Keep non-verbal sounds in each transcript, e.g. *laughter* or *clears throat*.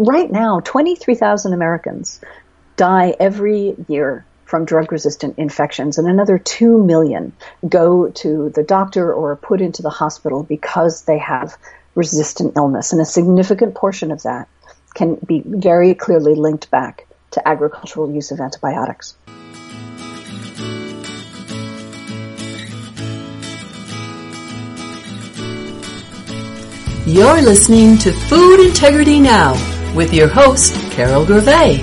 right now, 23,000 Americans die every year from drug resistant infections and another 2 million go to the doctor or are put into the hospital because they have resistant illness. And a significant portion of that can be very clearly linked back to agricultural use of antibiotics. You're listening to Food Integrity Now with your host, Carol Gervais.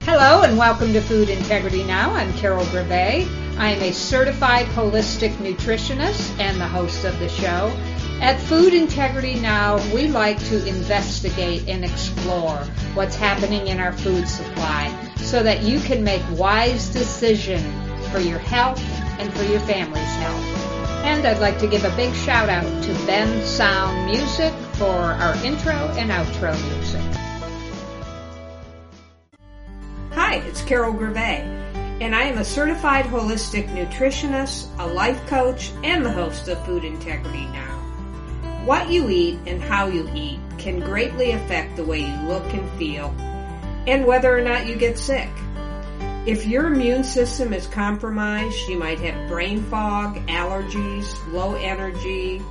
Hello and welcome to Food Integrity Now. I'm Carol Gervais. I am a certified holistic nutritionist and the host of the show. At Food Integrity Now, we like to investigate and explore what's happening in our food supply so that you can make wise decisions for your health and for your family's health. And I'd like to give a big shout out to Bensound Music for our intro and outro music. Hi, it's Carol Gervais, and I am a certified holistic nutritionist, a life coach, and the host of Food Integrity Now. What you eat and how you eat can greatly affect the way you look and feel and whether or not you get sick. If your immune system is compromised, you might have brain fog, allergies, low energy,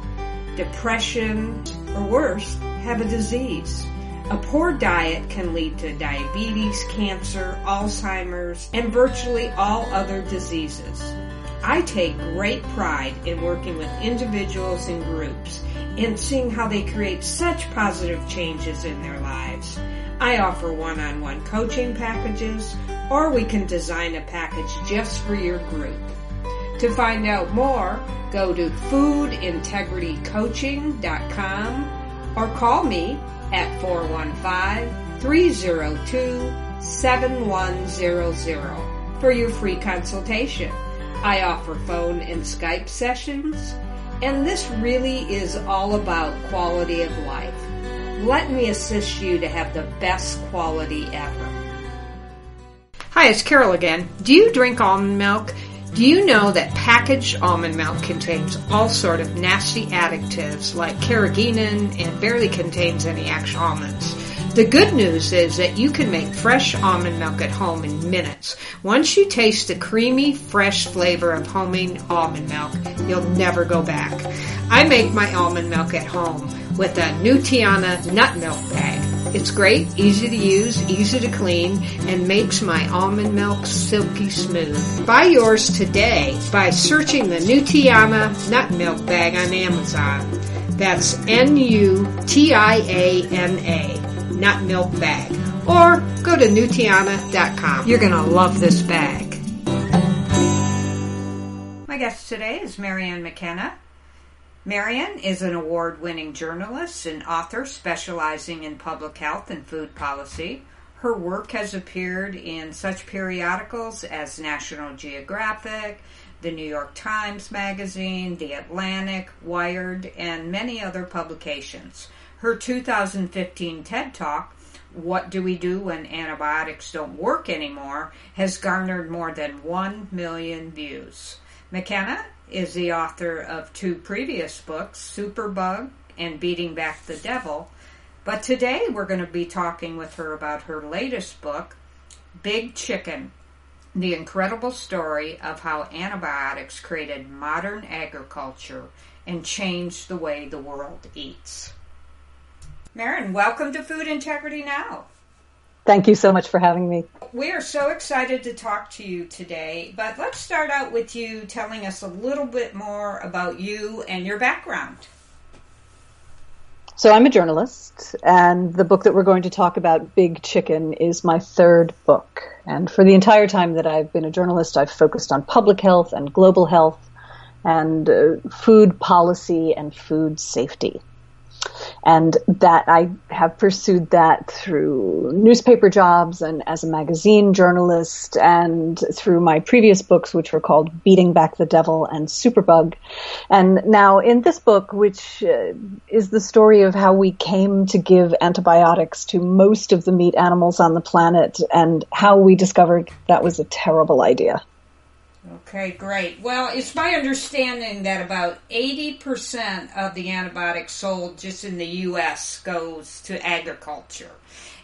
depression, or worse, have a disease. A poor diet can lead to diabetes, cancer, Alzheimer's, and virtually all other diseases. I take great pride in working with individuals and groups and seeing how they create such positive changes in their lives. I offer one-on-one coaching packages or we can design a package just for your group. To find out more, go to foodintegritycoaching.com or call me at 415-302-7100 for your free consultation. I offer phone and Skype sessions, and this really is all about quality of life. Let me assist you to have the best quality ever. Hi, it's Carol again. Do you drink almond milk? Do you know that packaged almond milk contains all sort of nasty additives like carrageenan and barely contains any actual almonds? The good news is that you can make fresh almond milk at home in minutes. Once you taste the creamy, fresh flavor of homemade almond milk, you'll never go back. I make my almond milk at home with a Nutiana nut milk bag. It's great, easy to use, easy to clean, and makes my almond milk silky smooth. Buy yours today by searching the Nutiana nut milk bag on Amazon. That's N-U-T-I-A-N-A nut milk bag. Or go to Nutiana.com. You're going to love this bag. My guest today is Maryn McKenna. Maryn is an award winning journalist and author specializing in public health and food policy. Her work has appeared in such periodicals as National Geographic, the New York Times Magazine, The Atlantic, Wired, and many other publications. Her 2015 TED Talk, What Do We Do When Antibiotics Don't Work Anymore, has garnered more than 1 million views. McKenna is the author of two previous books, Superbug and Beating Back the Devil. But today we're going to be talking with her about her latest book, Big Chicken The Incredible Story of How Antibiotics Created Modern Agriculture and Changed the Way the World Eats. Maryn, welcome to Food Integrity Now. Thank you so much for having me. We are so excited to talk to you today, but let's start out with you telling us a little bit more about you and your background. So, I'm a journalist, and the book that we're going to talk about, Big Chicken, is my third book. And for the entire time that I've been a journalist, I've focused on public health and global health and uh, food policy and food safety and that I have pursued that through newspaper jobs and as a magazine journalist and through my previous books, which were called Beating Back the Devil and Superbug. And now in this book, which uh, is the story of how we came to give antibiotics to most of the meat animals on the planet and how we discovered that was a terrible idea. Okay, great. Well, it's my understanding that about 80% of the antibiotics sold just in the U.S. goes to agriculture.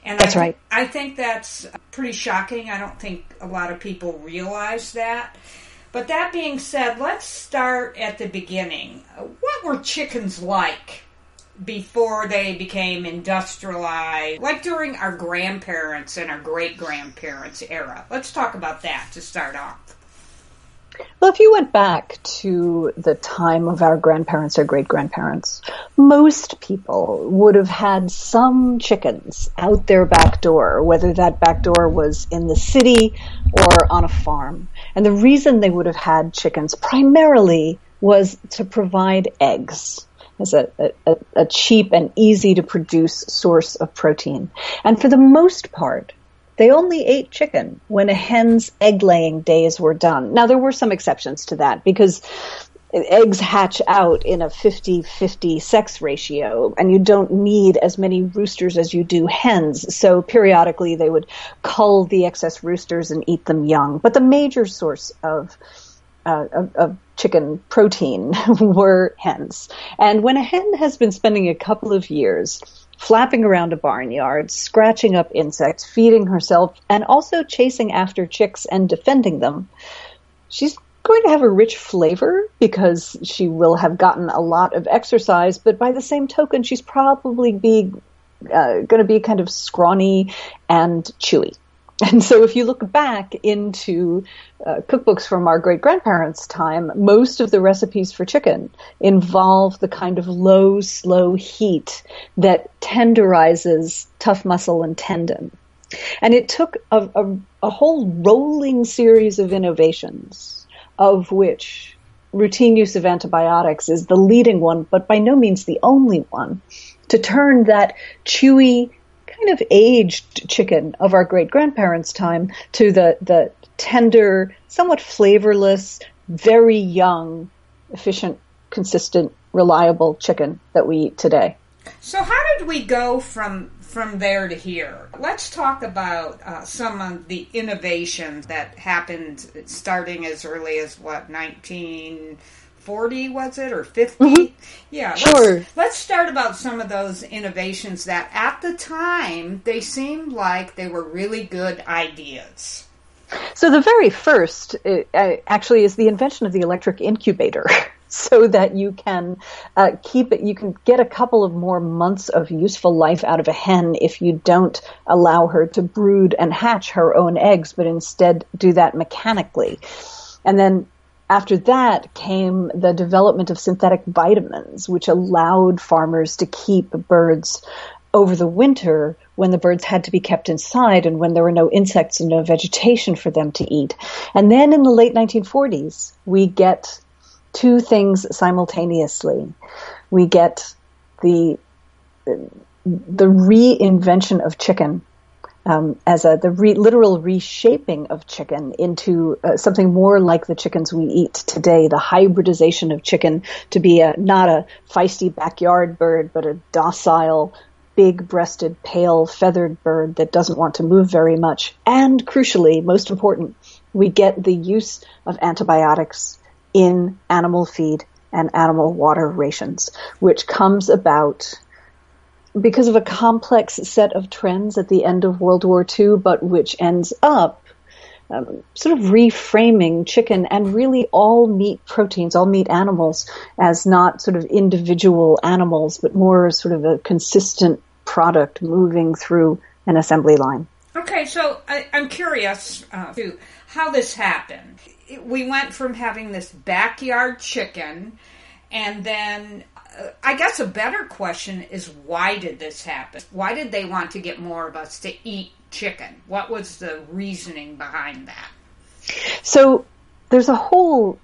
And that's I right. I think that's pretty shocking. I don't think a lot of people realize that. But that being said, let's start at the beginning. What were chickens like before they became industrialized, like during our grandparents and our great grandparents' era? Let's talk about that to start off. Well, if you went back to the time of our grandparents or great grandparents, most people would have had some chickens out their back door, whether that back door was in the city or on a farm. And the reason they would have had chickens primarily was to provide eggs as a, a, a cheap and easy to produce source of protein. And for the most part, they only ate chicken when a hen's egg laying days were done. Now, there were some exceptions to that because eggs hatch out in a 50-50 sex ratio and you don't need as many roosters as you do hens. So periodically they would cull the excess roosters and eat them young. But the major source of uh, of, of, chicken protein *laughs* were hens. And when a hen has been spending a couple of years flapping around a barnyard, scratching up insects, feeding herself, and also chasing after chicks and defending them. She's going to have a rich flavor because she will have gotten a lot of exercise, but by the same token, she's probably be uh, going to be kind of scrawny and chewy. And so if you look back into uh, cookbooks from our great grandparents' time, most of the recipes for chicken involve the kind of low, slow heat that tenderizes tough muscle and tendon. And it took a, a, a whole rolling series of innovations, of which routine use of antibiotics is the leading one, but by no means the only one, to turn that chewy, kind of aged chicken of our great grandparents' time to the, the tender, somewhat flavorless, very young, efficient, consistent, reliable chicken that we eat today. So, how did we go from from there to here? Let's talk about uh, some of the innovations that happened starting as early as what 19- 40 was it or 50 mm-hmm. yeah sure. let's, let's, start about some of those innovations that at the time they seemed like they were really good ideas. So the very first uh, uh actually is the invention of the electric incubator *laughs* so that you can uh, keep it you can get a couple of more months of useful life out of a hen if you don't allow her to brood and hatch her own eggs but instead do that mechanically. And then after that came the development of synthetic vitamins, which allowed farmers to keep birds over the winter when the birds had to be kept inside and when there were no insects and no vegetation for them to eat. And then in the late 1940s, we get two things simultaneously. We get the the reinvention of chicken um, as a the re- literal reshaping of chicken into uh, something more like the chickens we eat today. The hybridization of chicken to be a not a feisty backyard bird, but a docile, big-breasted, pale, feathered bird that doesn't want to move very much. And crucially, most important, we get the use of antibiotics in animal feed and animal water rations, which comes about because of a complex set of trends at the end of World War II, but which ends up um, sort of reframing chicken and really all meat proteins, all meat animals, as not sort of individual animals, but more sort of a consistent product moving through an assembly line. Okay, so I, am curious uh, to how this happened. We went from having this backyard chicken, and then Uh, I guess a better question is why did this happen? Why did they want to get more of us to eat chicken? What was the reasoning behind that? So there's a whole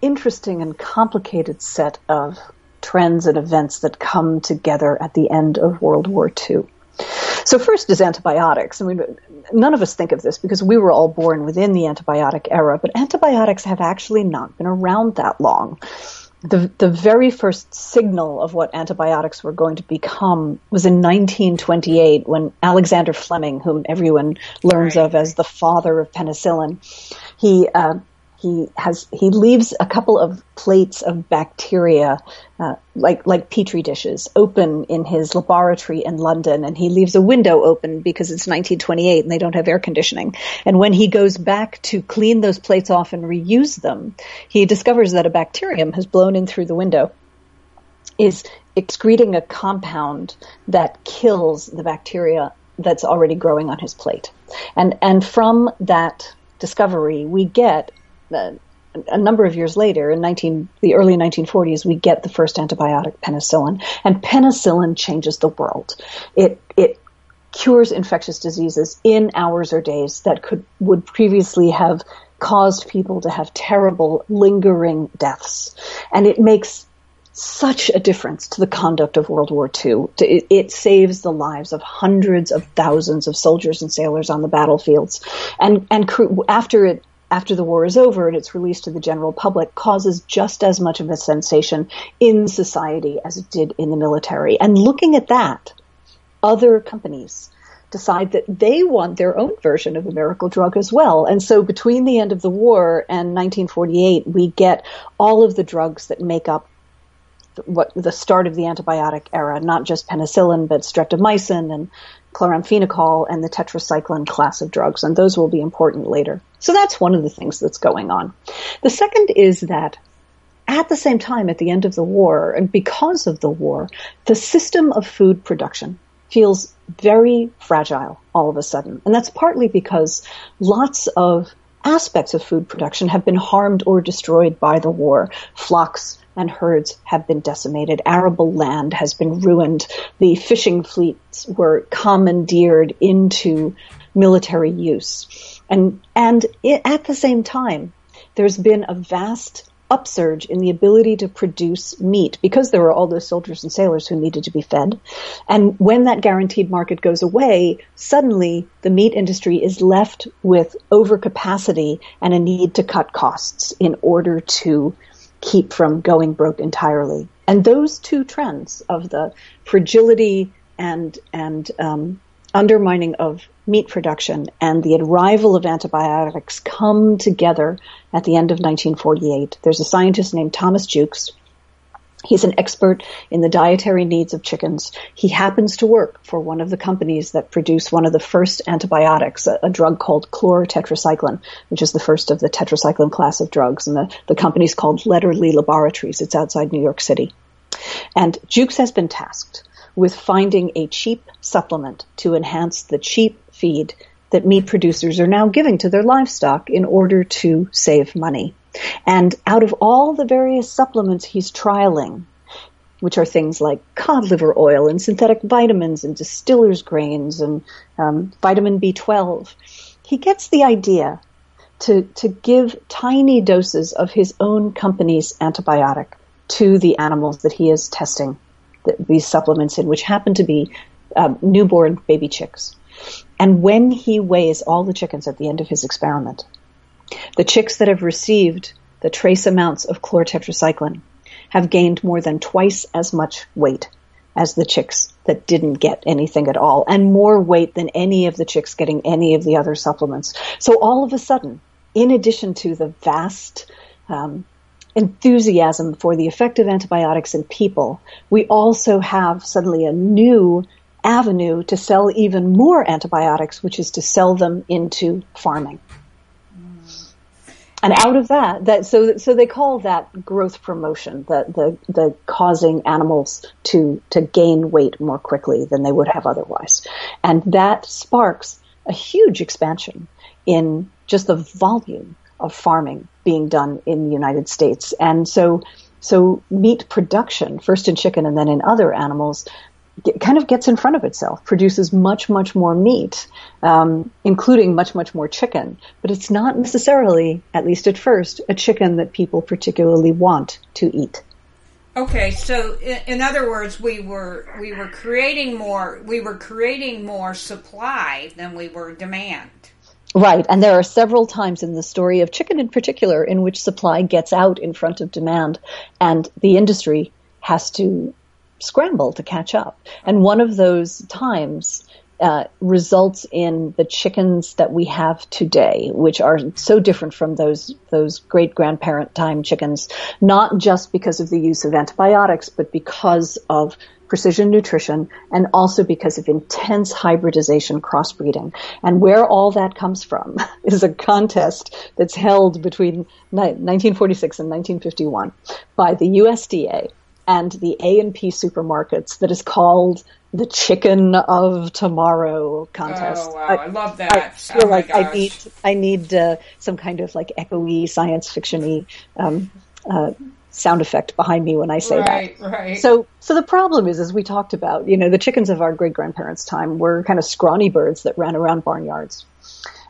interesting and complicated set of trends and events that come together at the end of World War II. So first is antibiotics. I mean, none of us think of this because we were all born within the antibiotic era, but antibiotics have actually not been around that long the the very first signal of what antibiotics were going to become was in 1928 when Alexander Fleming, whom everyone learns right. of as the father of penicillin, he uh, he has he leaves a couple of plates of bacteria uh, like like petri dishes open in his laboratory in London and he leaves a window open because it's 1928 and they don't have air conditioning. And when he goes back to clean those plates off and reuse them he discovers that a bacterium has blown in through the window is excreting a compound that kills the bacteria that's already growing on his plate. And and from that discovery we get a number of years later, in 19, the early 1940s, we get the first antibiotic, penicillin, and penicillin changes the world. It it cures infectious diseases in hours or days that could would previously have caused people to have terrible, lingering deaths, and it makes such a difference to the conduct of World War II. It, it, saves the lives of hundreds of thousands of soldiers and sailors on the battlefields, and and after it after the war is over and it's released to the general public causes just as much of a sensation in society as it did in the military. And looking at that, other companies decide that they want their own version of the miracle drug as well. And so between the end of the war and 1948, we get all of the drugs that make up what the start of the antibiotic era, not just penicillin, but streptomycin and chloramphenicol and the tetracycline class of drugs, and those will be important later. So that's one of the things that's going on. The second is that at the same time, at the end of the war, and because of the war, the system of food production feels very fragile all of a sudden. And that's partly because lots of aspects of food production have been harmed or destroyed by the war. Flocks and herds have been decimated. Arable land has been ruined. The fishing fleets were commandeered into military use. And, and it, at the same time, there's been a vast upsurge in the ability to produce meat because there were all those soldiers and sailors who needed to be fed. And when that guaranteed market goes away, suddenly the meat industry is left with overcapacity and a need to cut costs in order to keep from going broke entirely. And those two trends of the fragility and and um, undermining of meat production and the arrival of antibiotics come together at the end of 1948. There's a scientist named Thomas Jukes He's an expert in the dietary needs of chickens. He happens to work for one of the companies that produce one of the first antibiotics, a, a drug called chlorotetracycline, which is the first of the tetracycline class of drugs. And the, the company's called Lederle Laboratories. It's outside New York City. And Jukes has been tasked with finding a cheap supplement to enhance the cheap feed that meat producers are now giving to their livestock in order to save money. And out of all the various supplements he's trialing, which are things like cod liver oil and synthetic vitamins and distiller's grains and um, vitamin B12, he gets the idea to, to give tiny doses of his own company's antibiotic to the animals that he is testing the, these supplements in, which happen to be um, newborn baby chicks. And when he weighs all the chickens at the end of his experiment, the chicks that have received the trace amounts of chlorotetracycline have gained more than twice as much weight as the chicks that didn't get anything at all, and more weight than any of the chicks getting any of the other supplements. So all of a sudden, in addition to the vast um, enthusiasm for the effect of antibiotics in people, we also have suddenly a new avenue to sell even more antibiotics, which is to sell them into farming. And out of that, that so so they call that growth promotion, the the the causing animals to to gain weight more quickly than they would have otherwise, and that sparks a huge expansion in just the volume of farming being done in the United States, and so so meat production, first in chicken and then in other animals, kind of gets in front of itself, produces much, much more meat, um, including much, much more chicken. But it's not necessarily, at least at first, a chicken that people particularly want to eat. Okay, so in other words, we were we were creating more we were creating more supply than we were demand. Right, and there are several times in the story of chicken in particular in which supply gets out in front of demand, and the industry has to scramble to catch up. And one of those times uh, results in the chickens that we have today, which are so different from those those great grandparent time chickens, not just because of the use of antibiotics, but because of precision nutrition and also because of intense hybridization crossbreeding. And where all that comes from *laughs* is a contest that's held between 1946 and 1951 by the USDA and the A&P supermarkets that is called the chicken of tomorrow contest. Oh wow, I, I love that. I feel oh like I need I need uh, some kind of like echoey science fictiony um, uh, sound effect behind me when I say right, that. Right. So so the problem is, as we talked about, you know, the chickens of our great grandparents' time were kind of scrawny birds that ran around barnyards,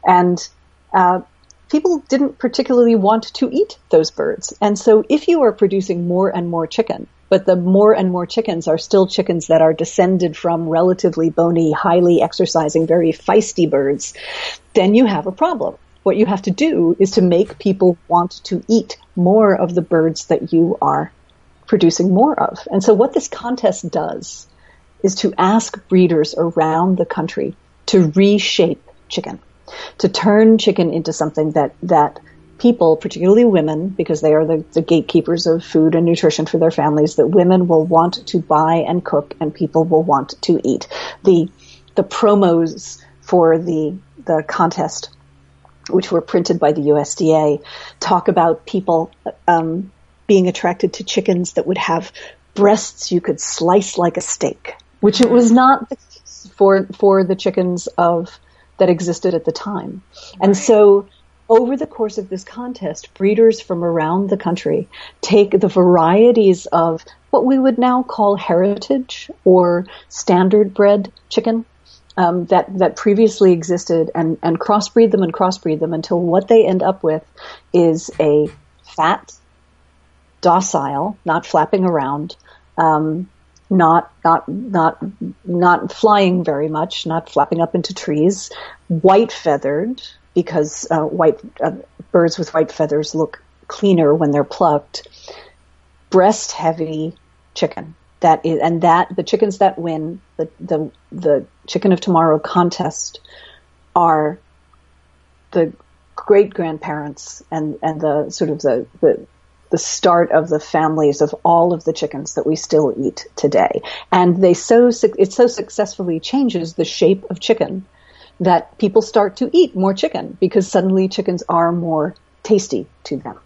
and uh, people didn't particularly want to eat those birds. And so if you are producing more and more chicken, but the more and more chickens are still chickens that are descended from relatively bony, highly exercising, very feisty birds, then you have a problem. What you have to do is to make people want to eat more of the birds that you are producing more of. And so what this contest does is to ask breeders around the country to reshape chicken, to turn chicken into something that, that people, particularly women, because they are the, the, gatekeepers of food and nutrition for their families, that women will want to buy and cook and people will want to eat. The, the promos for the, the contest, which were printed by the USDA, talk about people, um, being attracted to chickens that would have breasts you could slice like a steak, which it was not for, for the chickens of, that existed at the time. And so over the course of this contest, breeders from around the country take the varieties of what we would now call heritage or standard bred chicken um, that that previously existed and and crossbreed them and crossbreed them until what they end up with is a fat, docile, not flapping around, um, not not not not flying very much, not flapping up into trees, white feathered, because uh, white uh, birds with white feathers look cleaner when they're plucked. Breast heavy chicken. That is, and that the chickens that win the the the chicken of tomorrow contest are the great grandparents and and the sort of the the the start of the families of all of the chickens that we still eat today. And they so, it so successfully changes the shape of chicken that people start to eat more chicken because suddenly chickens are more tasty to them.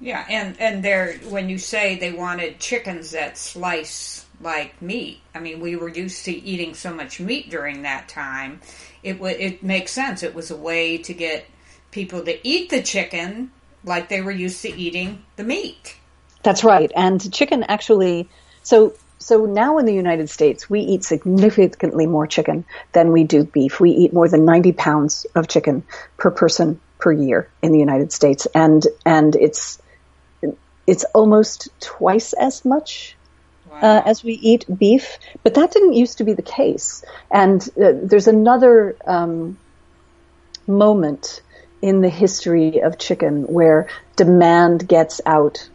Yeah, and and they're when you say they wanted chickens that slice like meat. I mean, we were used to eating so much meat during that time. It w- it makes sense. It was a way to get people to eat the chicken like they were used to eating the meat. That's right. And chicken actually so so now in the United States, we eat significantly more chicken than we do beef. We eat more than 90 pounds of chicken per person per year in the United States. And, and it's, it's almost twice as much uh, wow. uh, as we eat beef, but that didn't used to be the case. And uh, there's another um, moment in the history of chicken where demand gets out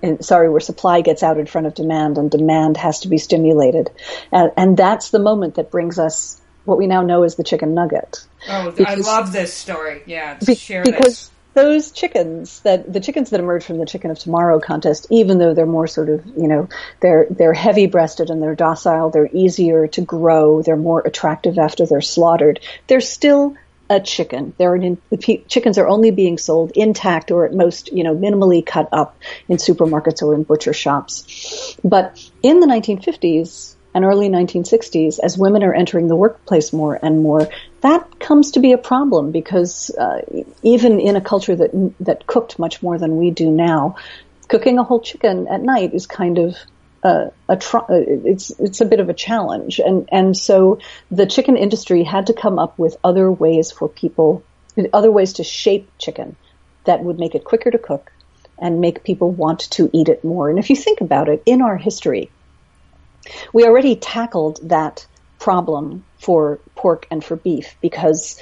and, sorry, where supply gets out in front of demand and demand has to be stimulated. And, and that's the moment that brings us what we now know as the chicken nugget. Oh, because, I love this story. Yeah, be, share because this. those chickens that the chickens that emerge from the chicken of tomorrow contest, even though they're more sort of you know they're they're heavy breasted and they're docile, they're easier to grow, they're more attractive after they're slaughtered. They're still a chicken. They're in, the p- chickens are only being sold intact or at most, you know, minimally cut up in supermarkets or in butcher shops. But in the 1950s and early 1960s, as women are entering the workplace more and more, that comes to be a problem because uh, even in a culture that that cooked much more than we do now, cooking a whole chicken at night is kind of a, a uh, it's it's a bit of a challenge, and and so the chicken industry had to come up with other ways for people, other ways to shape chicken that would make it quicker to cook and make people want to eat it more. And if you think about it, in our history, we already tackled that problem for pork and for beef because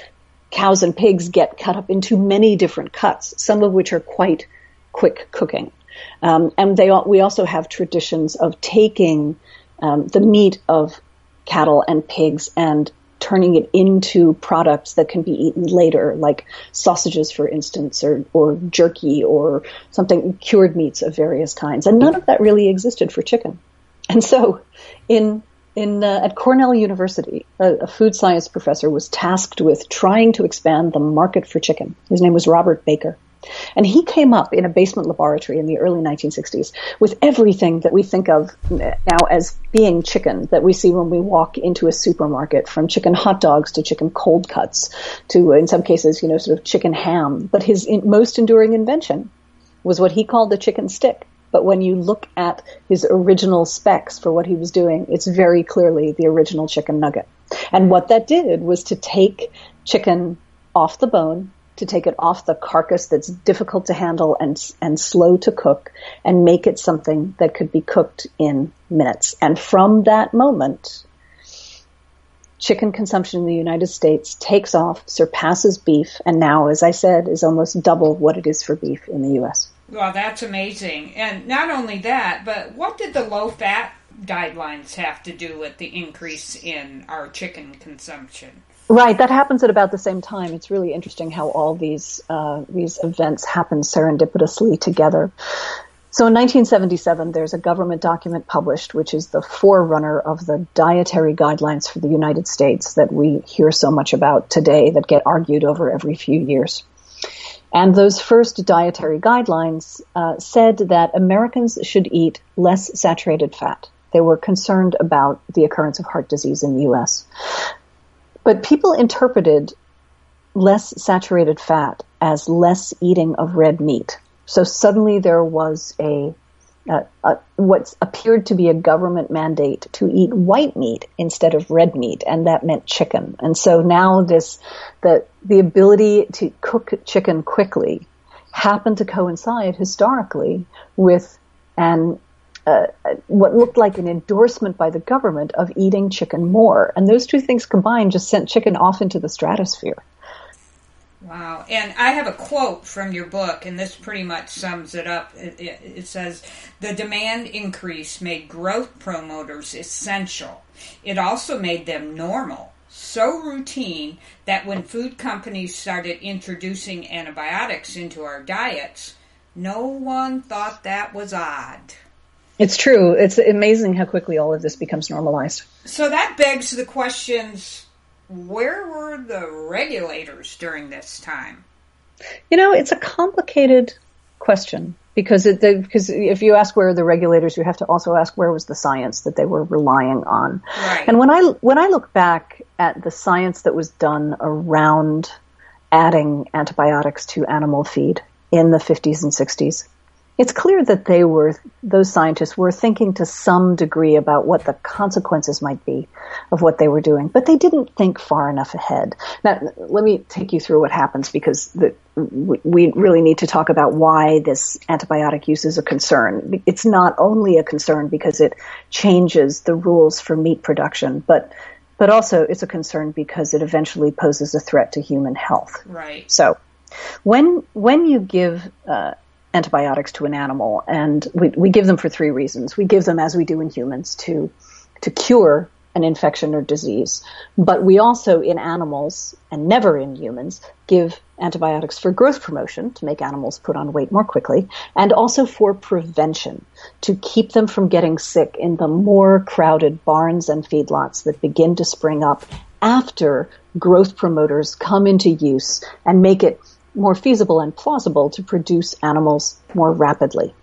cows and pigs get cut up into many different cuts, some of which are quite quick cooking. Um, and they we also have traditions of taking um, the meat of cattle and pigs and turning it into products that can be eaten later, like sausages, for instance, or, or jerky or something, cured meats of various kinds. And none of that really existed for chicken. And so in in uh, at Cornell University, a, a, food science professor was tasked with trying to expand the market for chicken. His name was Robert Baker. And he came up in a basement laboratory in the early 1960s with everything that we think of now as being chicken that we see when we walk into a supermarket, from chicken hot dogs to chicken cold cuts to, in some cases, you know, sort of chicken ham. But his in- most enduring invention was what he called the chicken stick. But when you look at his original specs for what he was doing, it's very clearly the original chicken nugget. And what that did was to take chicken off the bone, to take it off the carcass that's difficult to handle and and slow to cook and make it something that could be cooked in minutes. And from that moment, chicken consumption in the United States takes off, surpasses beef, and now, as I said, is almost double what it is for beef in the US. Well, that's amazing. And not only that, but what did the low fat guidelines have to do with the increase in our chicken consumption? Right, that happens at about the same time. It's really interesting how all these uh, these events happen serendipitously together. So in 1977, there's a government document published, which is the forerunner of the dietary guidelines for the United States that we hear so much about today, that get argued over every few years. And those first dietary guidelines uh, said that Americans should eat less saturated fat. They were concerned about the occurrence of heart disease in the U.S. But people interpreted less saturated fat as less eating of red meat. So suddenly there was a, a, what appeared to be a government mandate to eat white meat instead of red meat, and that meant chicken. And so now this the the ability to cook chicken quickly happened to coincide historically with an uh, what looked like an endorsement by the government of eating chicken more. And those two things combined just sent chicken off into the stratosphere. Wow. And I have a quote from your book, and this pretty much sums it up. It, it, it, says The demand increase made growth promoters essential. It also made them normal, so routine that when food companies started introducing antibiotics into our diets, no one thought that was odd. It's true. It's amazing how quickly all of this becomes normalized. So that begs the questions where were the regulators during this time? You know, it's a complicated question because it, because if you ask where are the regulators, you have to also ask where was the science that they were relying on. Right. And when I when I look back at the science that was done around adding antibiotics to animal feed in the 50s and 60s, it's clear that they were, those scientists were thinking to some degree about what the consequences might be of what they were doing, but they didn't think far enough ahead. Now, let me take you through what happens because the, we really need to talk about why this antibiotic use is a concern. It's not only a concern because it changes the rules for meat production, but but also it's a concern because it eventually poses a threat to human health. Right. So, when when you give uh, antibiotics to an animal, and we, we give them for three reasons. We give them, as we do in humans, to to cure an infection or disease, but we also, in animals and never in humans, give antibiotics for growth promotion to make animals put on weight more quickly, and also for prevention to keep them from getting sick in the more crowded barns and feedlots that begin to spring up after growth promoters come into use and make it more feasible and plausible to produce animals more rapidly.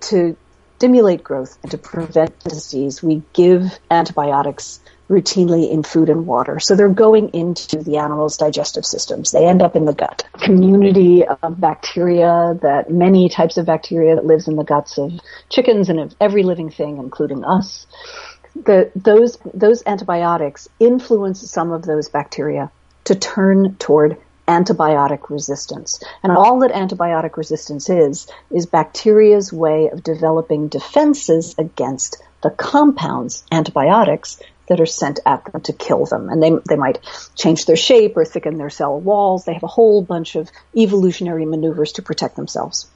To stimulate growth and to prevent disease, we give antibiotics routinely in food and water. So they're going into the animal's digestive systems. They end up in the gut. Community of bacteria that many types of bacteria that lives in the guts of chickens and of every living thing, including us. The, those, those antibiotics influence some of those bacteria to turn toward antibiotic resistance. And all that antibiotic resistance is, is bacteria's way of developing defenses against the compounds, antibiotics, that are sent at them to kill them. And they, they might change their shape or thicken their cell walls. They have a whole bunch of evolutionary maneuvers to protect themselves.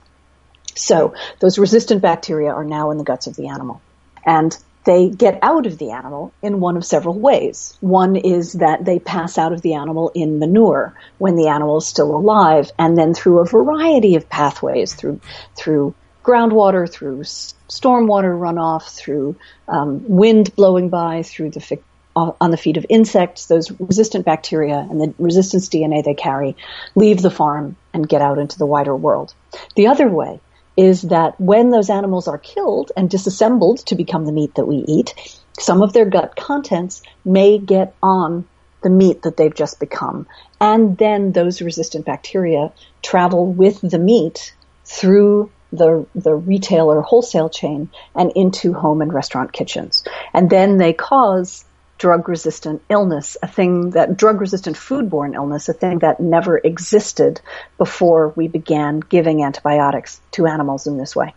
So those resistant bacteria are now in the guts of the animal. And they get out of the animal in one of several ways. One is that they pass out of the animal in manure when the animal is still alive, and then through a variety of pathways, through through groundwater, through stormwater runoff, through um, wind blowing by, through the on the feet of insects, those resistant bacteria and the resistance DNA they carry leave the farm and get out into the wider world. The other way is that when those animals are killed and disassembled to become the meat that we eat, some of their gut contents may get on the meat that they've just become. And then those resistant bacteria travel with the meat through the, the retail or wholesale chain and into home and restaurant kitchens. And then they cause drug resistant illness, a thing that drug resistant foodborne illness, a thing that never existed before we began giving antibiotics to animals in this way.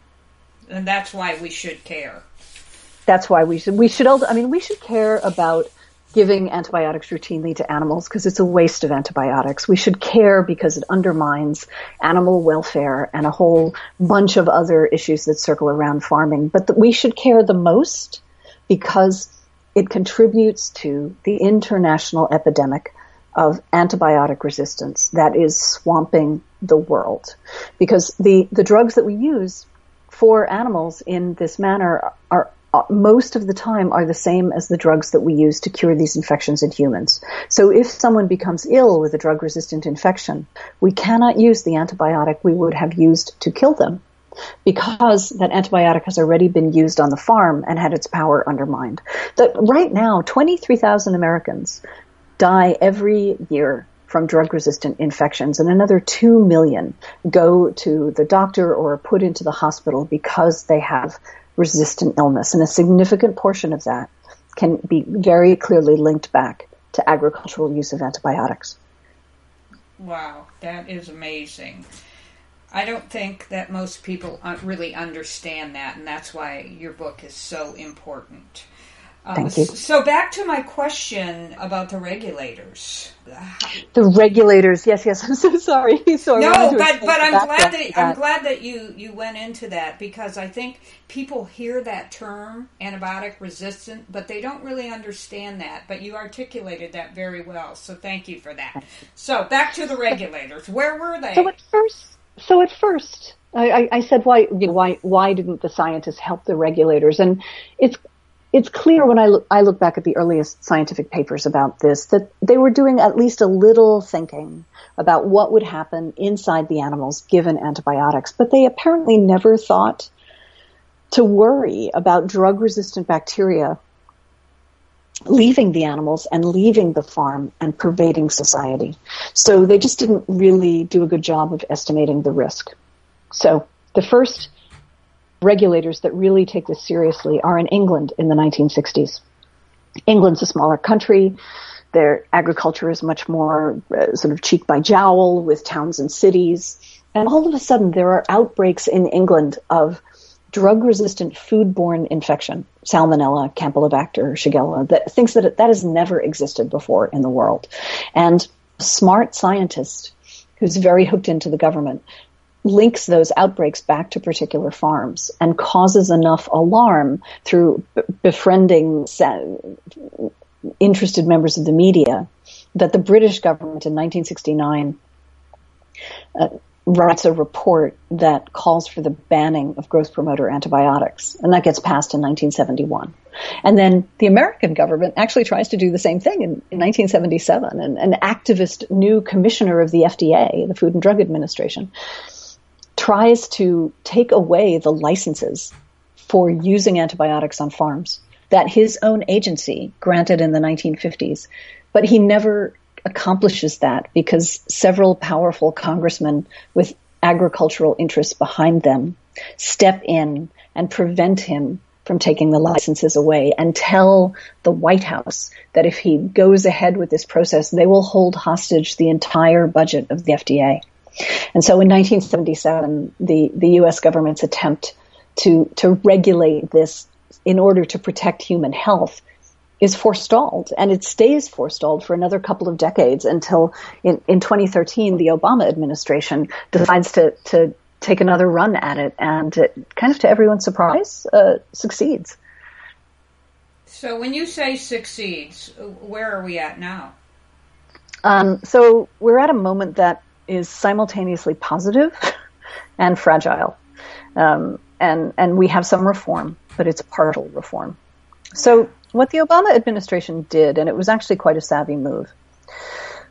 And that's why we should care. That's why we should, we should, also, I mean, we should care about giving antibiotics routinely to animals because it's a waste of antibiotics. We should care because it undermines animal welfare and a whole bunch of other issues that circle around farming. But the, we should care the most because it contributes to the international epidemic of antibiotic resistance that is swamping the world. Because the, the drugs that we use for animals in this manner are uh, most of the time are the same as the drugs that we use to cure these infections in humans. So if someone becomes ill with a drug resistant infection, we cannot use the antibiotic we would have used to kill them because that antibiotic has already been used on the farm and had its power undermined. That right now, 23,000 Americans die every year from drug resistant infections and another 2 million go to the doctor or are put into the hospital because they have resistant illness. And a significant portion of that can be very clearly linked back to agricultural use of antibiotics. Wow, that is amazing. I don't think that most people really understand that, and that's why your book is so important. Uh, Thank you. So back to my question about the regulators. The regulators, yes, yes. *laughs* I'm so sorry. *laughs* sorry. No, but but I'm glad that, that, I'm glad that you you went into that because I think people hear that term antibiotic resistant, but they don't really understand that. But you articulated that very well, so thank you for that. So back to the regulators. Where were they? So at first so at first, I, I said, why, you know, why, why didn't the scientists help the regulators? And it's, it's clear when I look, I look back at the earliest scientific papers about this that they were doing at least a little thinking about what would happen inside the animals given antibiotics, but they apparently never thought to worry about drug resistant bacteria leaving the animals and leaving the farm and pervading society. So they just didn't really do a good job of estimating the risk. So the first regulators that really take this seriously are in England in the 1960s. England's a smaller country. Their agriculture is much more uh, sort of cheek by jowl with towns and cities. And all of a sudden there are outbreaks in England of drug resistant foodborne infection, salmonella, campylobacter, shigella, that things that that has never existed before in the world. And smart scientist who's very hooked into the government links those outbreaks back to particular farms and causes enough alarm through b- befriending interested members of the media that the British government in 1969 uh, writes a report that calls for the banning of growth promoter antibiotics, and that gets passed in 1971. And then the American government actually tries to do the same thing in, in 1977. And an activist new commissioner of the FDA, the Food and Drug Administration, tries to take away the licenses for using antibiotics on farms that his own agency granted in the 1950s. But he never accomplishes that because several powerful congressmen with agricultural interests behind them step in and prevent him from taking the licenses away and tell the White House that if he goes ahead with this process, they will hold hostage the entire budget of the FDA. And so in 1977, the, the U.S. government's attempt to, to regulate this in order to protect human health is forestalled and it stays forestalled for another couple of decades until in, in 2013 the Obama administration decides to, to take another run at it and it, kind of to everyone's surprise uh, succeeds. So when you say succeeds, where are we at now? Um, so we're at a moment that is simultaneously positive *laughs* and fragile. Um, and, and we have some reform, but it's partial reform. So what the Obama administration did, and it was actually quite a savvy move,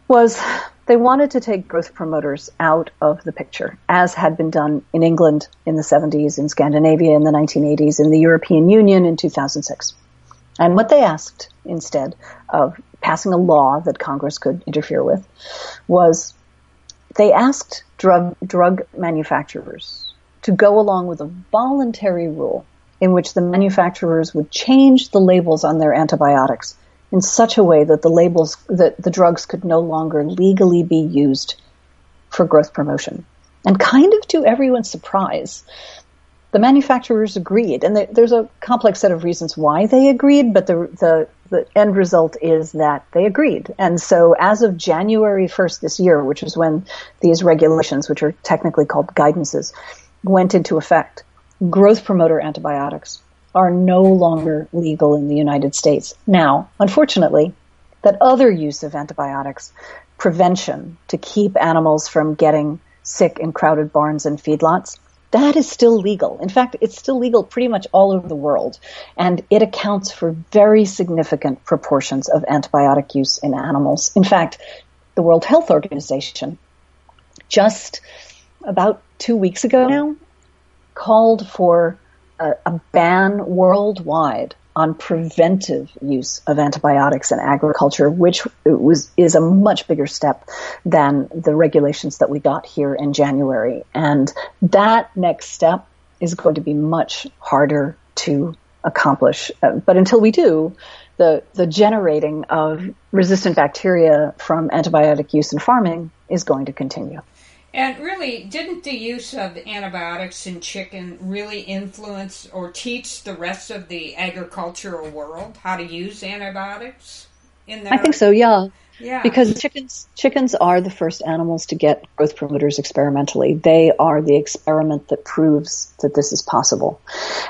was they wanted to take growth promoters out of the picture, as had been done in England in the 70s, in Scandinavia in the 1980s, in the European Union in 2006. And what they asked instead of passing a law that Congress could interfere with was they asked drug, drug manufacturers to go along with a voluntary rule in which the manufacturers would change the labels on their antibiotics in such a way that the labels, that the drugs could no longer legally be used for growth promotion. And kind of to everyone's surprise, the manufacturers agreed, and there's a complex set of reasons why they agreed, but the, the, the end result is that they agreed. And so as of January 1st this year, which is when these regulations, which are technically called guidances, went into effect, growth promoter antibiotics are no longer legal in the United States. Now, unfortunately, that other use of antibiotics, prevention to keep animals from getting sick in crowded barns and feedlots, that is still legal. In fact, it's still legal pretty much all over the world, and it accounts for very significant proportions of antibiotic use in animals. In fact, the World Health Organization just about two weeks ago now called for a, a ban worldwide on preventive use of antibiotics in agriculture, which was is a much bigger step than the regulations that we got here in January. And that next step is going to be much harder to accomplish. Uh, but until we do, the the generating of resistant bacteria from antibiotic use in farming is going to continue. And really, didn't the use of antibiotics in chicken really influence or teach the rest of the agricultural world how to use antibiotics? In their... I think so. Yeah. Yeah. Because chickens chickens are the first animals to get growth promoters experimentally. They are the experiment that proves that this is possible.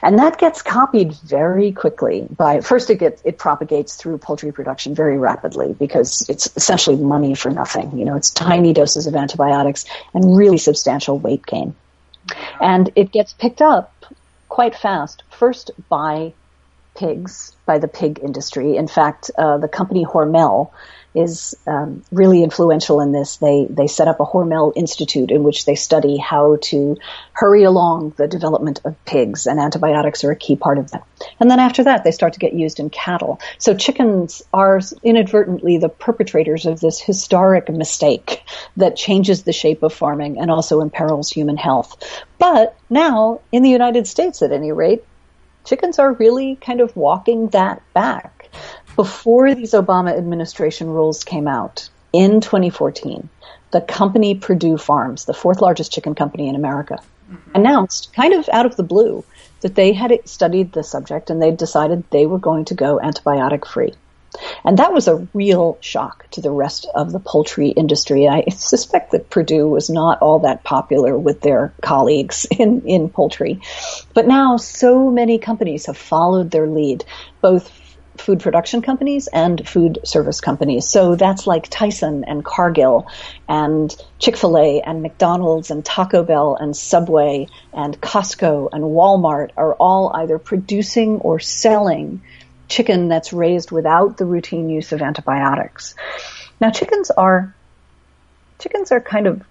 And that gets copied very quickly by first it gets it propagates through poultry production very rapidly because it's essentially money for nothing. You know, it's tiny doses of antibiotics and really substantial weight gain. And it gets picked up quite fast, first by pigs, by the pig industry. In fact, uh, the company Hormel is um, really influential in this. They they set up a Hormel Institute in which they study how to hurry along the development of pigs, and antibiotics are a key part of that. And then after that, they start to get used in cattle. So chickens are inadvertently the perpetrators of this historic mistake that changes the shape of farming and also imperils human health. But now, in the United States, at any rate, chickens are really kind of walking that back before these Obama administration rules came out in 2014, the company Perdue Farms, the fourth largest chicken company in America, mm-hmm. announced, kind of out of the blue, that they had studied the subject and they decided they were going to go antibiotic free. And that was a real shock to the rest of the poultry industry. I suspect that Perdue was not all that popular with their colleagues *laughs* in, in poultry. But now so many companies have followed their lead, both food production companies and food service companies. So that's like Tyson and Cargill and Chick-fil-A and McDonald's and Taco Bell and Subway and Costco and Walmart are all either producing or selling chicken that's raised without the routine use of antibiotics. Now chickens are chickens are kind of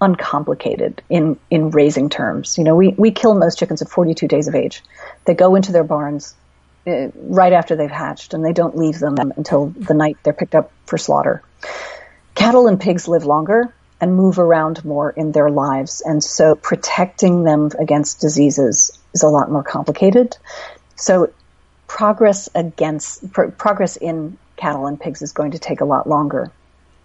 uncomplicated in, in raising terms. You know, we, we kill most chickens at 42 days of age. They go into their barns Uh, right after they've hatched, and they don't leave them until the night they're picked up for slaughter. Cattle and pigs live longer and move around more in their lives, and so protecting them against diseases is a lot more complicated. So progress against pro- progress in cattle and pigs is going to take a lot longer.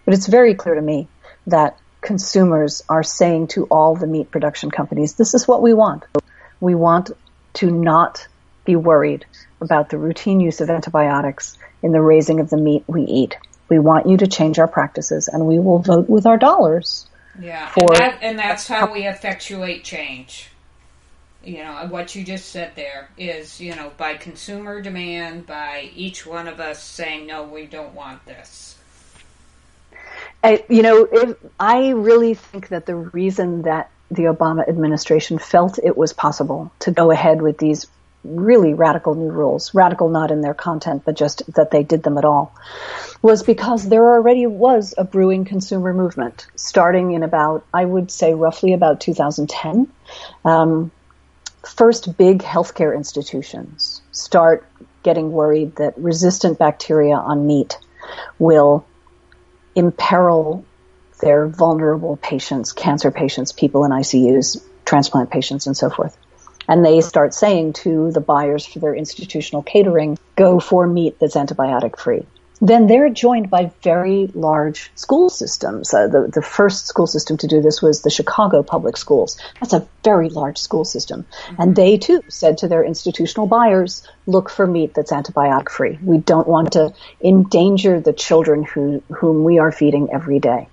But it's very clear to me that consumers are saying to all the meat production companies, this is what we want. We want to not be worried about the routine use of antibiotics in the raising of the meat we eat. We want you to change our practices and we will vote with our dollars. Yeah, and, that, and that's how we effectuate change. you know what you just said there is you know by consumer demand by each one of us saying no we don't want this I, you know if, i really think that the reason that the obama administration felt it was possible to go ahead with these really radical new rules radical not in their content but just that they did them at all was because there already was a brewing consumer movement starting in about i would say roughly about 2010 um, first big healthcare institutions start getting worried that resistant bacteria on meat will imperil their vulnerable patients, cancer patients, people in ICUs, transplant patients, and so forth. And they start saying to the buyers for their institutional catering, go for meat that's antibiotic free then they're joined by very large school systems. Uh, the, the first school system to do this was the Chicago Public Schools. That's a very large school system. Mm-hmm. And they too said to their institutional buyers, look for meat that's antibiotic free. We don't want to endanger the children who, whom we are feeding every day.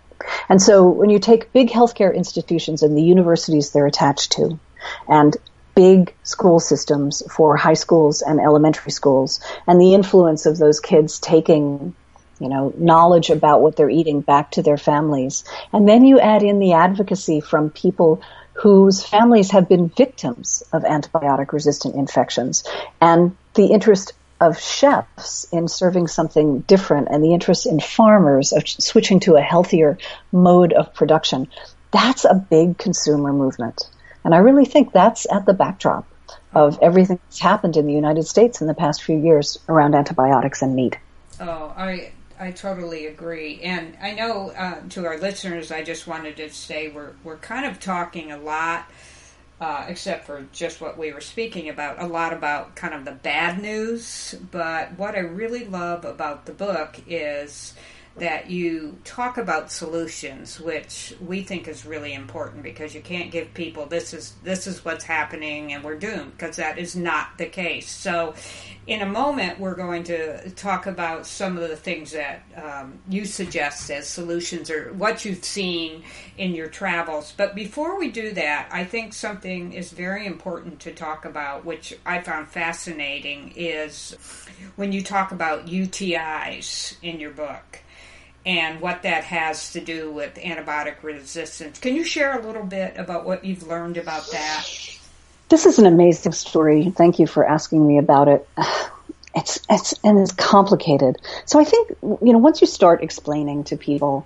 And so when you take big healthcare institutions and the universities they're attached to, and big school systems for high schools and elementary schools and the influence of those kids taking you know knowledge about what they're eating back to their families. And then you add in the advocacy from people whose families have been victims of antibiotic resistant infections and the interest of chefs in serving something different and the interest in farmers of switching to a healthier mode of production. That's a big consumer movement and I really think that's at the backdrop of everything that's happened in the United States in the past few years around antibiotics and meat. Oh, I I totally agree, and I know uh, to our listeners, I just wanted to say we're we're kind of talking a lot, uh, except for just what we were speaking about, a lot about kind of the bad news. But what I really love about the book is that you talk about solutions, which we think is really important because you can't give people this is this is what's happening and we're doomed because that is not the case. So, in a moment, we're going to talk about some of the things that um, you suggest as solutions or what you've seen in your travels. But before we do that, I think something is very important to talk about, which I found fascinating, is when you talk about UTIs in your book and what that has to do with antibiotic resistance. Can you share a little bit about what you've learned about that? This is an amazing story. Thank you for asking me about it. *sighs* It's it's and it's complicated. So I think you know once you start explaining to people,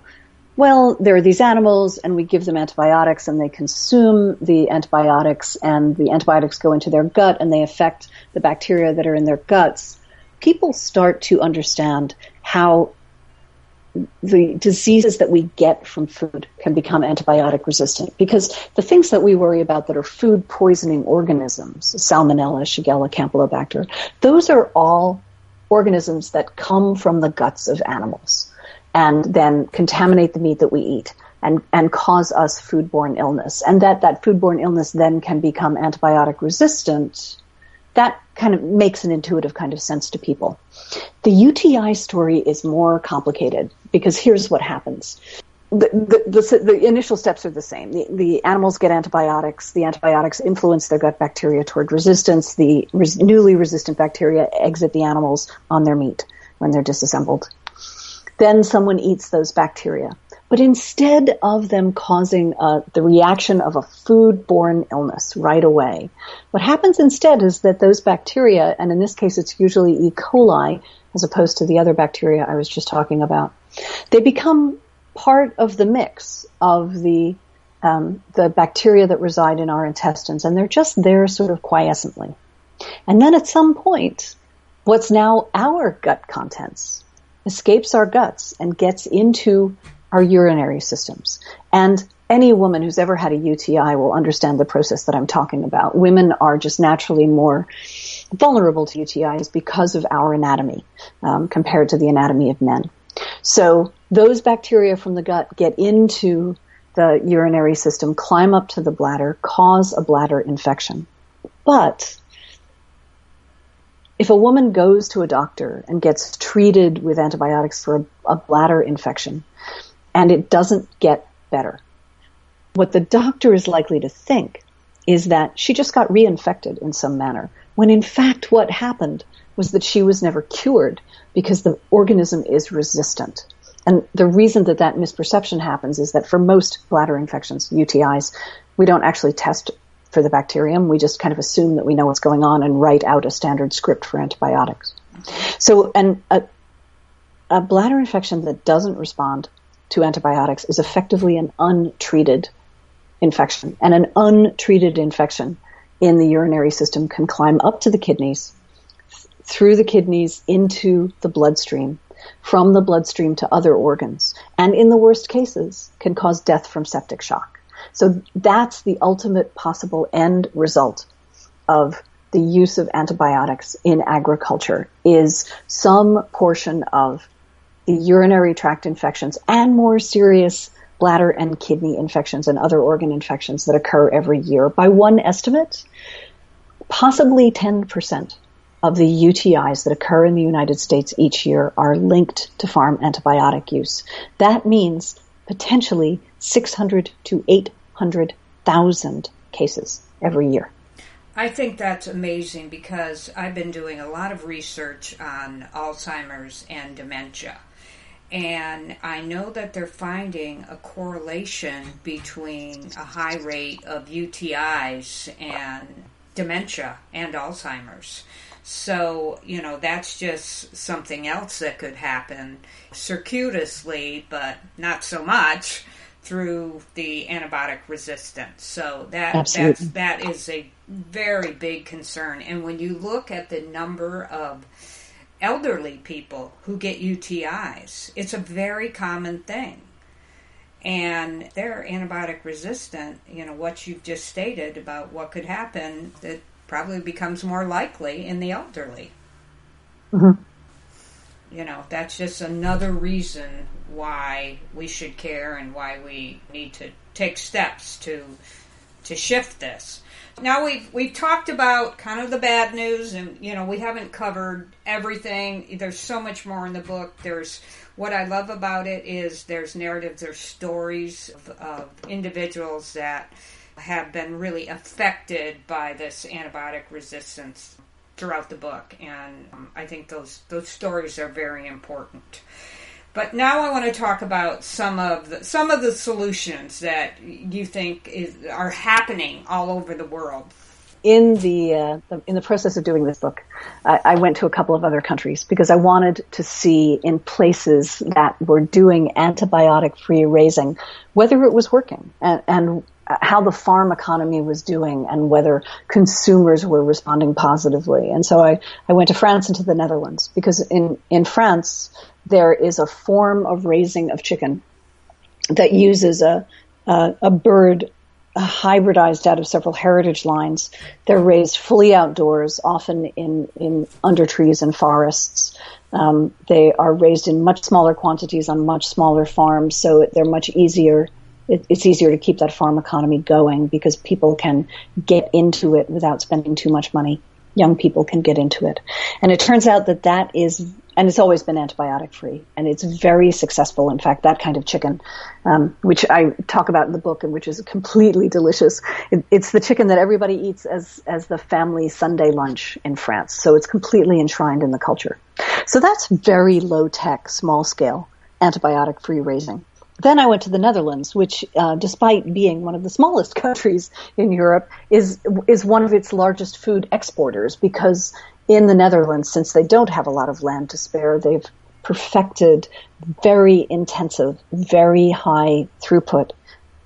well, there are these animals and we give them antibiotics and they consume the antibiotics and the antibiotics go into their gut and they affect the bacteria that are in their guts. People start to understand how the diseases that we get from food can become antibiotic resistant because the things that we worry about that are food poisoning organisms, salmonella, shigella, campylobacter, those are all organisms that come from the guts of animals and then contaminate the meat that we eat and, and cause us foodborne illness. And that, that foodborne illness then can become antibiotic resistant that kind of makes an intuitive kind of sense to people. The UTI story is more complicated because here's what happens. The, the, the, the, initial steps are the same. The, the, animals get antibiotics. The antibiotics influence their gut bacteria toward resistance. The res, newly resistant bacteria exit the animals on their meat when they're disassembled. Then someone eats those bacteria. But instead of them causing uh, the reaction of a food-borne illness right away, what happens instead is that those bacteria, and in this case it's usually E. coli as opposed to the other bacteria I was just talking about, they become part of the mix of the um, the bacteria that reside in our intestines, and they're just there sort of quiescently. And then at some point, what's now our gut contents escapes our guts and gets into our urinary systems. And any woman who's ever had a UTI will understand the process that I'm talking about. Women are just naturally more vulnerable to UTIs because of our anatomy um, compared to the anatomy of men. So those bacteria from the gut get into the urinary system, climb up to the bladder, cause a bladder infection. But if a woman goes to a doctor and gets treated with antibiotics for a, a bladder infection, and it doesn't get better. What the doctor is likely to think is that she just got reinfected in some manner, when in fact what happened was that she was never cured because the organism is resistant. And the reason that that misperception happens is that for most bladder infections, UTIs, we don't actually test for the bacterium. We just kind of assume that we know what's going on and write out a standard script for antibiotics. So, and a, a bladder infection that doesn't respond to antibiotics is effectively an untreated infection. And an untreated infection in the urinary system can climb up to the kidneys, through the kidneys into the bloodstream, from the bloodstream to other organs, and in the worst cases can cause death from septic shock. So that's the ultimate possible end result of the use of antibiotics in agriculture is some portion of the urinary tract infections and more serious bladder and kidney infections and other organ infections that occur every year. By one estimate, possibly 10% of the UTIs that occur in the United States each year are linked to farm antibiotic use. That means potentially 600 to 800,000 cases every year. I think that's amazing because I've been doing a lot of research on Alzheimer's and dementia. And I know that they're finding a correlation between a high rate of UTIs and dementia and Alzheimer's. So, you know, that's just something else that could happen circuitously, but not so much through the antibiotic resistance. So that Absolutely. that's that is a very big concern. And when you look at the number of elderly people who get UTIs. It's a very common thing. And they're antibiotic resistant. You know, what you've just stated about what could happen, that probably becomes more likely in the elderly. Mm-hmm. You know, that's just another reason why we should care and why we need to take steps to to shift this. Now we've we've talked about kind of the bad news, and you know we haven't covered everything. There's so much more in the book. There's what I love about it is there's narratives, there's stories of, of individuals that have been really affected by this antibiotic resistance throughout the book, and um, I think those those stories are very important. But now I want to talk about some of the some of the solutions that you think is, are happening all over the world. In the, uh, the in the process of doing this book, I, I went to a couple of other countries because I wanted to see in places that were doing antibiotic-free raising whether it was working and, and how the farm economy was doing and whether consumers were responding positively. And so I, I went to France and to the Netherlands because in, in France, there is a form of raising of chicken that uses a, a, a bird hybridized out of several heritage lines. They're raised fully outdoors, often in, in under trees and forests. Um, they are raised in much smaller quantities on much smaller farms, so they're much easier it, it's easier to keep that farm economy going because people can get into it without spending too much money. Young people can get into it. And it turns out that that is, and it's always been antibiotic free, and it's very successful. In fact, that kind of chicken, um, which I talk about in the book and which is completely delicious, it, it's the chicken that everybody eats as, as the family Sunday lunch in France. So it's completely enshrined in the culture. So that's very low tech, small scale antibiotic free raising. Then I went to the Netherlands, which, uh, despite being one of the smallest *laughs* countries in Europe, is is one of its largest food exporters because in the Netherlands, since they don't have a lot of land to spare, they've perfected very intensive, very high throughput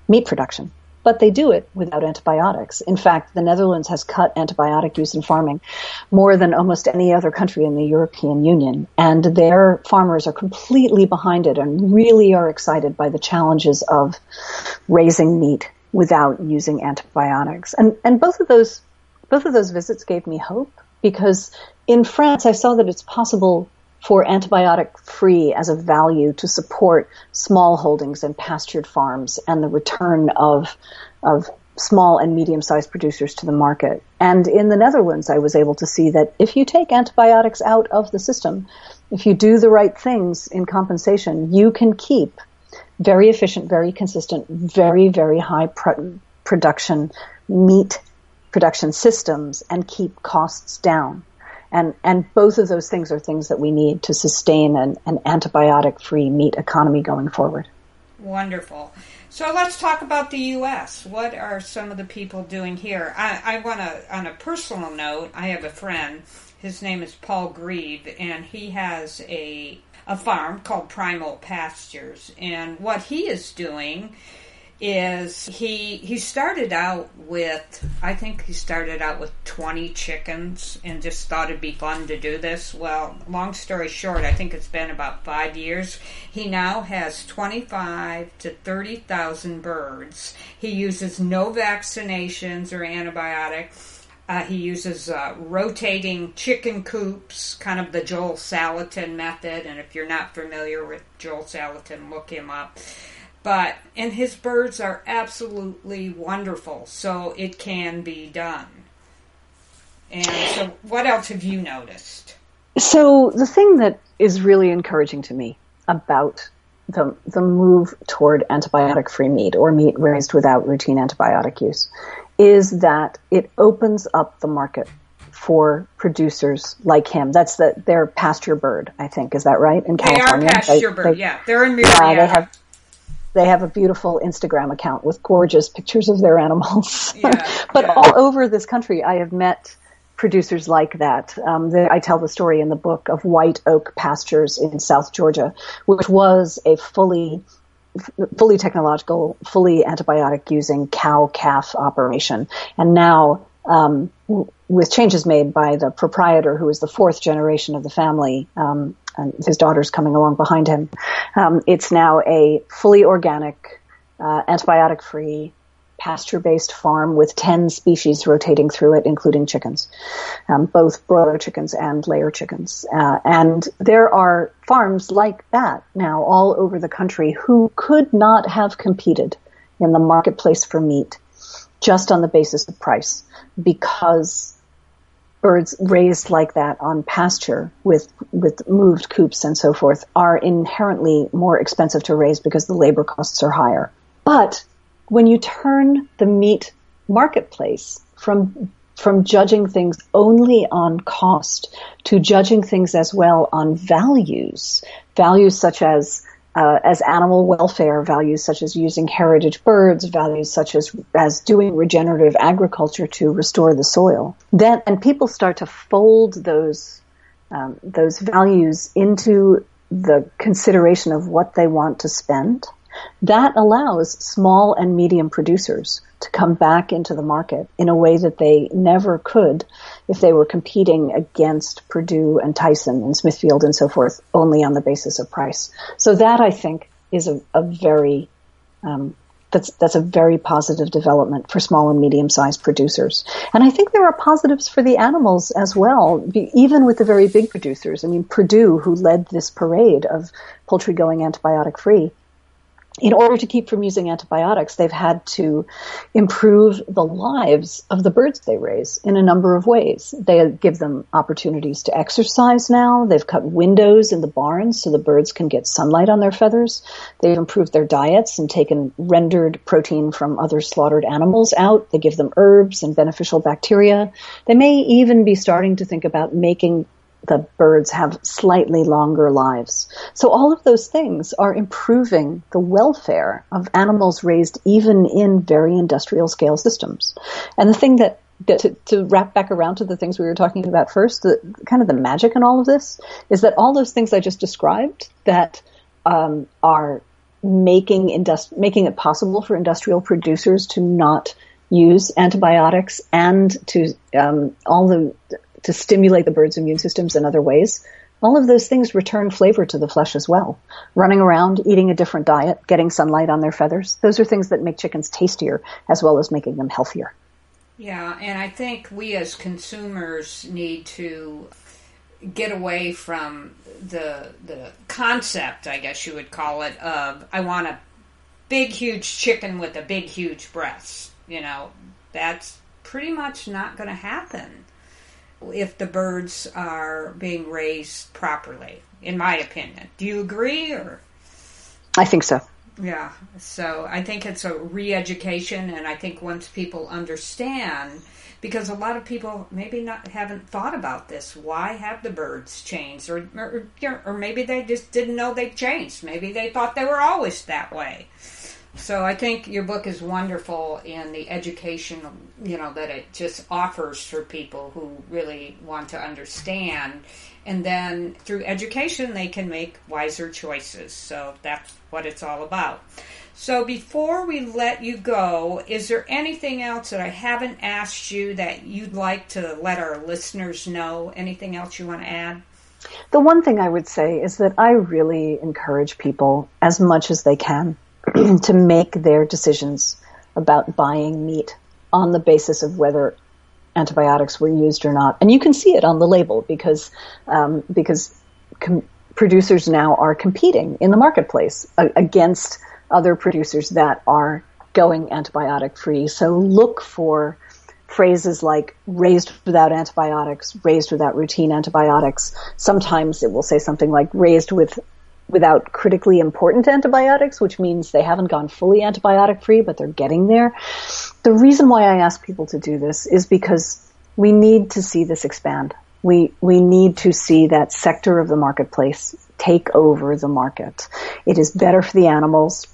meat production but they do it without antibiotics. In fact, the Netherlands has cut antibiotic use in farming more than almost any other country in the European Union. And their farmers are completely behind it and really are excited by the challenges of raising meat without using antibiotics. And, and both of those, both of those visits gave me hope because in France, I saw that it's possible for antibiotic free as a value to support small holdings and pastured farms and the return of, of small and medium sized producers to the market. And in the Netherlands, I was able to see that if you take antibiotics out of the system, if you do the right things in compensation, you can keep very efficient, very consistent, very, very high production meat production systems and keep costs down. And, and both of those things are things that we need to sustain an, an antibiotic free meat economy going forward. Wonderful. So let's talk about the U.S. What are some of the people doing here? I, I want to, on a personal note, I have a friend. His name is Paul Greive, and he has a a farm called Primal Pastures. And what he is doing is he he started out with I think he started out with 20 chickens and just thought it'd be fun to do this. Well, long story short, I think it's been about 5 years. He now has 25 to 30,000 birds. He uses no vaccinations or antibiotics. Uh, he uses uh, rotating chicken coops, kind of the Joel Salatin method. And if you're not familiar with Joel Salatin, look him up but and his birds are absolutely wonderful so it can be done and so what else have you noticed so the thing that is really encouraging to me about the, the move toward antibiotic free meat or meat raised without routine antibiotic use is that it opens up the market for producers like him. That's the their Pasturebird, I think. Is that right? In California, they are pasture they, bird. They, yeah, they're in Murrieta. Yeah, they have they have a beautiful Instagram account with gorgeous pictures of their animals. *laughs* Yeah, but yeah. all over this country, I have met producers like that. Um, the, I tell the story in the book of White Oak Pastures in South Georgia, which was a fully fully technological, fully antibiotic using cow calf operation. And now, um, w- with changes made by the proprietor, who is the fourth generation of the family, um, and his daughter's coming along behind him. Um, it's now a fully organic, uh, antibiotic free, pasture based farm with 10 species rotating through it, including chickens, um, both broiler chickens and layer chickens. Uh, and there are farms like that now all over the country who could not have competed in the marketplace for meat just on the basis of price because birds raised like that on pasture with with moved coops and so forth are inherently more expensive to raise because the labor costs are higher. But when you turn the meat marketplace from from judging things only on cost to judging things as well on values, values such as uh, as animal welfare values such as using heritage birds, values such as as doing regenerative agriculture to restore the soil. Then and people start to fold those um, those values into the consideration of what they want to spend. That allows small and medium producers to come back into the market in a way that they never could if they were competing against Perdue and Tyson and Smithfield and so forth only on the basis of price. So that I think is a, a very um, that's that's a very positive development for small and medium sized producers. And I think there are positives for the animals as well, even with the very big producers. I mean, Perdue, who led this parade of poultry going antibiotic free, in order to keep from using antibiotics, they've had to improve the lives of the birds they raise in a number of ways. They give them opportunities to exercise now. They've cut windows in the barns so the birds can get sunlight on their feathers. They've improved their diets and taken rendered protein from other slaughtered animals out. They give them herbs and beneficial bacteria. They may even be starting to think about making the birds have slightly longer lives. So all of those things are improving the welfare of animals raised even in very industrial scale systems. And the thing that to, to, wrap back around to the things we were talking about first, the, kind of the magic in all of this is that all those things I just described that um, are making making it possible for industrial producers to not use antibiotics and to um, all the to stimulate the bird's immune systems in other ways, all of those things return flavor to the flesh as well. Running around, eating a different diet, getting sunlight on their feathers, those are things that make chickens tastier as well as making them healthier. Yeah, and I think we as consumers need to get away from the the concept, I guess you would call it, of I want a big huge chicken with a big huge breast. You know, that's pretty much not going to happen if the birds are being raised properly, in my opinion. Do you agree or? I think so. Yeah. So I think it's a re education, and I think once people understand because a lot of people maybe not haven't thought about this. Why have the birds changed, or or, or maybe they just didn't know they changed. Maybe they thought they were always that way. So I think your book is wonderful in the education, you know, that it just offers for people who really want to understand. And then through education, they can make wiser choices. So that's what it's all about. So before we let you go, is there anything else that I haven't asked you that you'd like to let our listeners know? Anything else you want to add? The one thing I would say is that I really encourage people as much as they can *clears throat* to make their decisions about buying meat on the basis of whether antibiotics were used or not. And you can see it on the label because um, because com- producers now are competing in the marketplace uh, against other producers that are going antibiotic free. So look for phrases like raised without antibiotics, raised without routine antibiotics. Sometimes it will say something like raised with without critically important antibiotics, which means they haven't gone fully antibiotic free, but they're getting there. The reason why I ask people to do this is because we need to see this expand. We, we need to see that sector of the marketplace take over the market. It is better for the animals.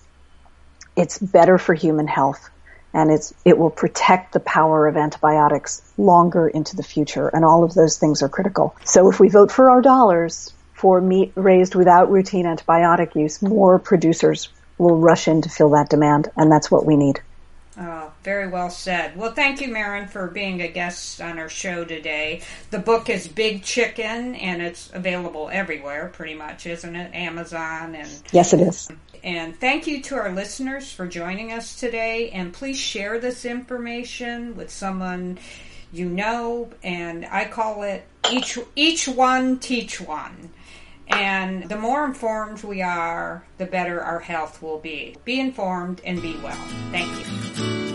It's better for human health and it's, it will protect the power of antibiotics longer into the future. And all of those things are critical. So if we vote for our dollars for meat raised without routine antibiotic use, more producers will rush in to fill that demand. And that's what we need. Oh, very well said. Well, thank you, Maryn, for being a guest on our show today. The book is Big Chicken, and it's available everywhere, pretty much, isn't it? Amazon and yes, it is. And thank you to our listeners for joining us today. And please share this information with someone you know. And I call it each each one teach one. And the more informed we are, the better our health will be. Be informed and be well. Thank you.